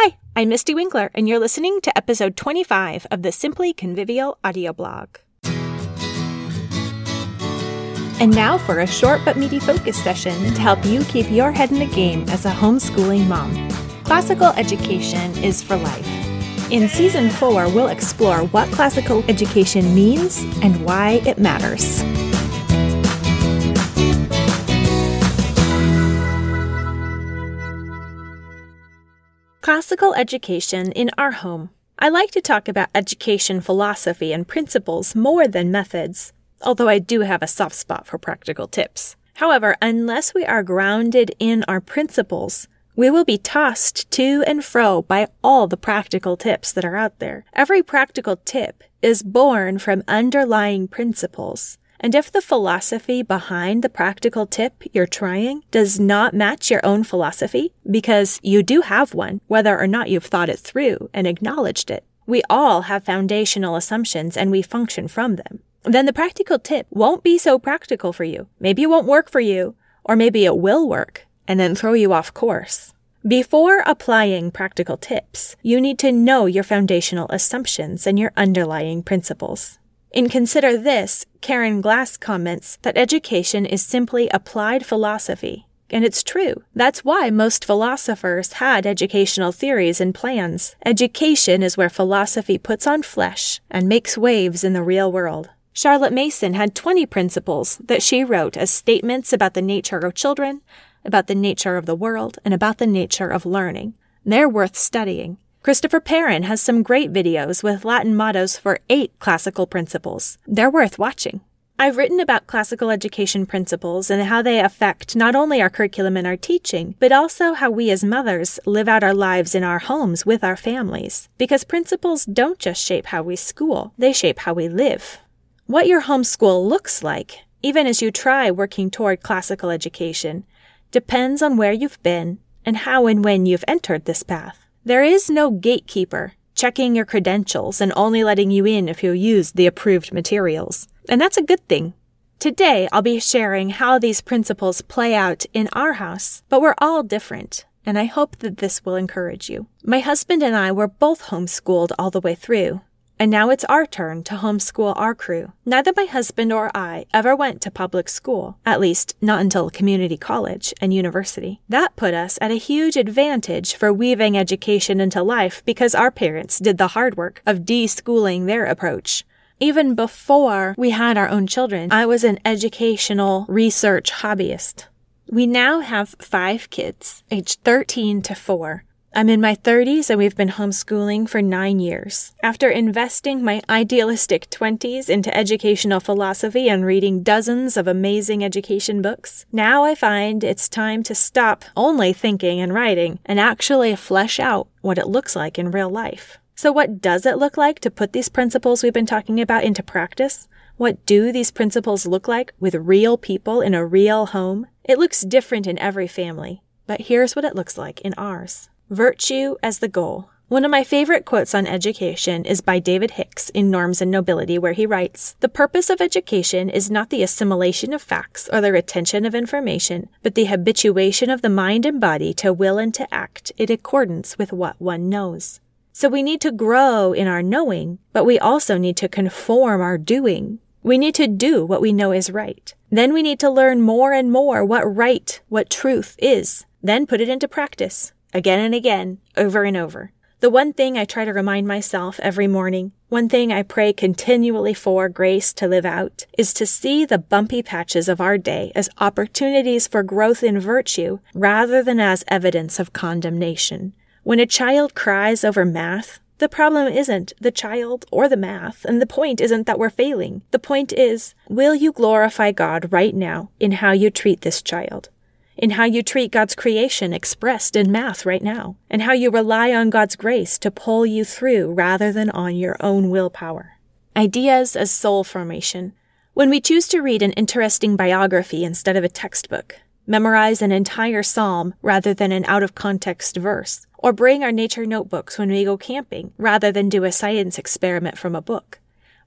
Hi, I'm Mystie Winckler, and you're listening to episode 25 of the Simply Convivial audio blog. And now for a short but meaty focus session to help you keep your head in the game as a homeschooling mom. Classical education is for life. In season four, we'll explore what classical education means and why it matters. Classical education in our home. I like to talk about education philosophy and principles more than methods, although I do have a soft spot for practical tips. However, unless we are grounded in our principles, we will be tossed to and fro by all the practical tips that are out there. Every practical tip is born from underlying principles. And if the philosophy behind the practical tip you're trying does not match your own philosophy, because you do have one, whether or not you've thought it through and acknowledged it, we all have foundational assumptions and we function from them. Then the practical tip won't be so practical for you. Maybe it won't work for you, or maybe it will work and then throw you off course. Before applying practical tips, you need to know your foundational assumptions and your underlying principles. In Consider This, Karen Glass comments that education is simply applied philosophy. And it's true. That's why most philosophers had educational theories and plans. Education is where philosophy puts on flesh and makes waves in the real world. Charlotte Mason had 20 principles that she wrote as statements about the nature of children, about the nature of the world, and about the nature of learning. They're worth studying. Christopher Perrin has some great videos with Latin mottos for eight classical principles. They're worth watching. I've written about classical education principles and how they affect not only our curriculum and our teaching, but also how we as mothers live out our lives in our homes with our families. Because principles don't just shape how we school, they shape how we live. What your homeschool looks like, even as you try working toward classical education, depends on where you've been and how and when you've entered this path. There is no gatekeeper checking your credentials and only letting you in if you use the approved materials. And that's a good thing. Today, I'll be sharing how these principles play out in our house, but we're all different, and I hope that this will encourage you. My husband and I were both homeschooled all the way through, and now it's our turn to homeschool our crew. Neither my husband or I ever went to public school, at least not until community college and university. That put us at a huge advantage for weaving education into life because our parents did the hard work of deschooling their approach. Even before we had our own children, I was an educational research hobbyist. We now have five kids, aged 13 to 4, I'm in my 30s and we've been homeschooling for nine years. After investing my idealistic 20s into educational philosophy and reading dozens of amazing education books, now I find it's time to stop only thinking and writing and actually flesh out what it looks like in real life. So, what does it look like to put these principles we've been talking about into practice? What do these principles look like with real people in a real home? It looks different in every family, but here's what it looks like in ours. Virtue as the goal. One of my favorite quotes on education is by David Hicks in Norms and Nobility, where he writes The purpose of education is not the assimilation of facts or the retention of information, but the habituation of the mind and body to will and to act in accordance with what one knows. So we need to grow in our knowing, but we also need to conform our doing. We need to do what we know is right. Then we need to learn more and more what right, what truth is. Then put it into practice again and again, over and over. The one thing I try to remind myself every morning, one thing I pray continually for grace to live out, is to see the bumpy patches of our day as opportunities for growth in virtue rather than as evidence of condemnation. When a child cries over math, the problem isn't the child or the math, and the point isn't that we're failing. The point is, will you glorify God right now in how you treat this child? In how you treat God's creation expressed in math right now, and how you rely on God's grace to pull you through rather than on your own willpower. Ideas as soul formation. When we choose to read an interesting biography instead of a textbook, memorize an entire psalm rather than an out of context verse, or bring our nature notebooks when we go camping rather than do a science experiment from a book,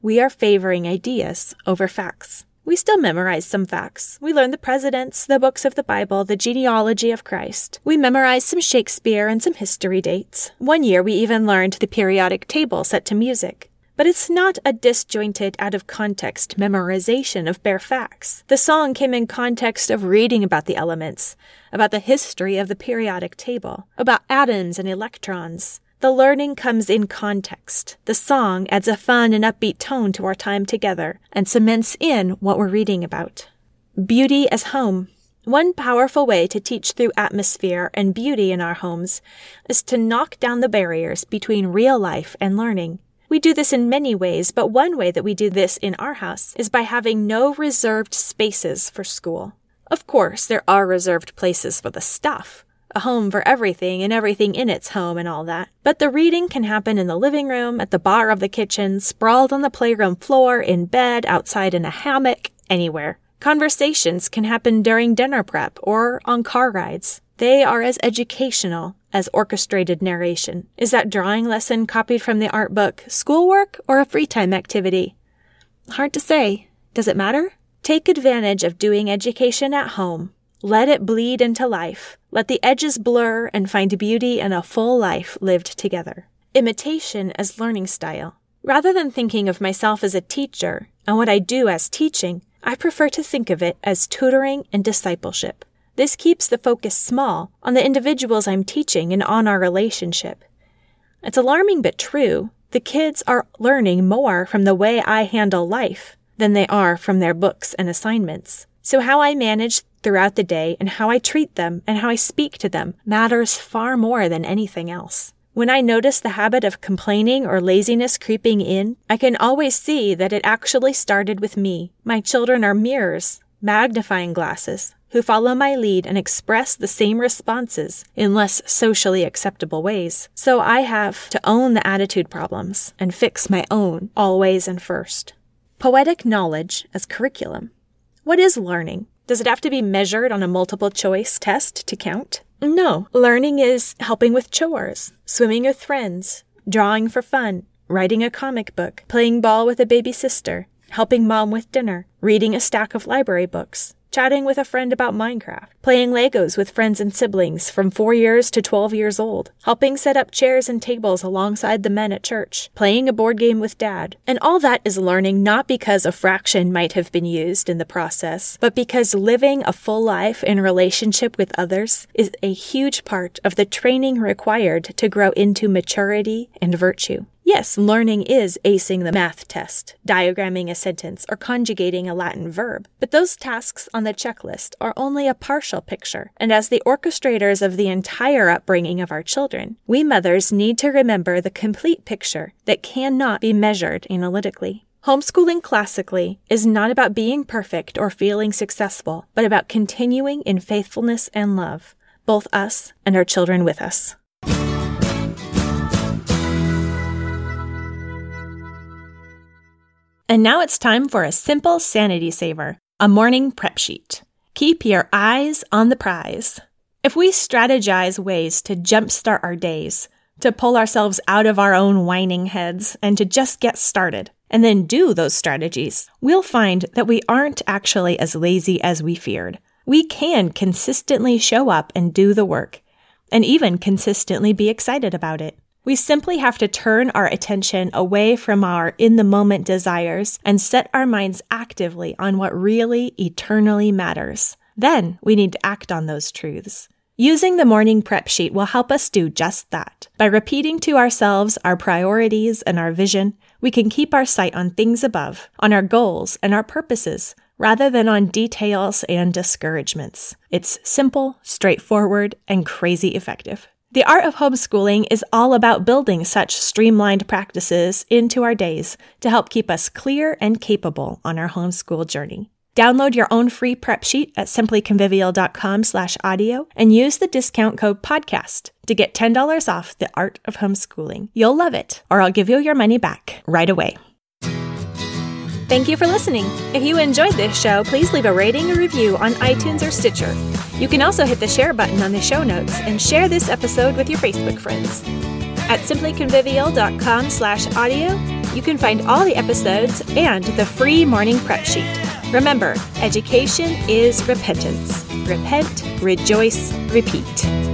we are favoring ideas over facts. We still memorize some facts. We learn the presidents, the books of the Bible, the genealogy of Christ. We memorize some Shakespeare and some history dates. One year we even learned the periodic table set to music. But it's not a disjointed, out of context memorization of bare facts. The song came in context of reading about the elements, about the history of the periodic table, about atoms and electrons. The learning comes in context. The song adds a fun and upbeat tone to our time together and cements in what we're reading about. Beauty as home. One powerful way to teach through atmosphere and beauty in our homes is to knock down the barriers between real life and learning. We do this in many ways, but one way that we do this in our house is by having no reserved spaces for school. Of course, there are reserved places for the stuff, a home for everything and everything in its home and all that. But the reading can happen in the living room, at the bar of the kitchen, sprawled on the playroom floor, in bed, outside in a hammock, anywhere. Conversations can happen during dinner prep or on car rides. They are as educational as orchestrated narration. Is that drawing lesson copied from the art book schoolwork or a free time activity? Hard to say. Does it matter? Take advantage of doing education at home let it bleed into life. Let the edges blur and find beauty in a full life lived together. Imitation as learning style. Rather than thinking of myself as a teacher and what I do as teaching, I prefer to think of it as tutoring and discipleship. This keeps the focus small on the individuals I'm teaching and on our relationship. It's alarming but true. The kids are learning more from the way I handle life than they are from their books and assignments. So, how I manage throughout the day and how I treat them and how I speak to them matters far more than anything else. When I notice the habit of complaining or laziness creeping in, I can always see that it actually started with me. My children are mirrors, magnifying glasses, who follow my lead and express the same responses in less socially acceptable ways. So I have to own the attitude problems and fix my own always and first. Poetic knowledge as curriculum. What is learning? Does it have to be measured on a multiple choice test to count? No. Learning is helping with chores, swimming with friends, drawing for fun, writing a comic book, playing ball with a baby sister, helping mom with dinner, reading a stack of library books, chatting with a friend about Minecraft, playing Legos with friends and siblings from 4 years to 12 years old, helping set up chairs and tables alongside the men at church, playing a board game with dad. And all that is learning not because a fraction might have been used in the process, but because living a full life in relationship with others is a huge part of the training required to grow into maturity and virtue. Yes, learning is acing the math test, diagramming a sentence, or conjugating a Latin verb. But those tasks on the checklist are only a partial picture. And as the orchestrators of the entire upbringing of our children, we mothers need to remember the complete picture that cannot be measured analytically. Homeschooling classically is not about being perfect or feeling successful, but about continuing in faithfulness and love, both us and our children with us. And now it's time for a simple sanity saver a morning prep sheet. Keep your eyes on the prize. If we strategize ways to jumpstart our days, to pull ourselves out of our own whining heads, and to just get started, and then do those strategies, we'll find that we aren't actually as lazy as we feared. We can consistently show up and do the work, and even consistently be excited about it. We simply have to turn our attention away from our in the moment desires and set our minds actively on what really eternally matters. Then we need to act on those truths. Using the morning prep sheet will help us do just that. By repeating to ourselves our priorities and our vision, we can keep our sight on things above, on our goals and our purposes, rather than on details and discouragements. It's simple, straightforward, and crazy effective. The art of homeschooling is all about building such streamlined practices into our days to help keep us clear and capable on our homeschool journey. Download your own free prep sheet at simplyconvivial.com slash audio and use the discount code podcast to get $10 off the art of homeschooling. You'll love it, or I'll give you your money back right away. Thank you for listening. If you enjoyed this show, please leave a rating or review on iTunes or Stitcher. You can also hit the share button on the show notes and share this episode with your Facebook friends. At simplyconvivial.com slash audio, you can find all the episodes and the free morning prep sheet. Remember, education is repentance. Repent, rejoice, repeat.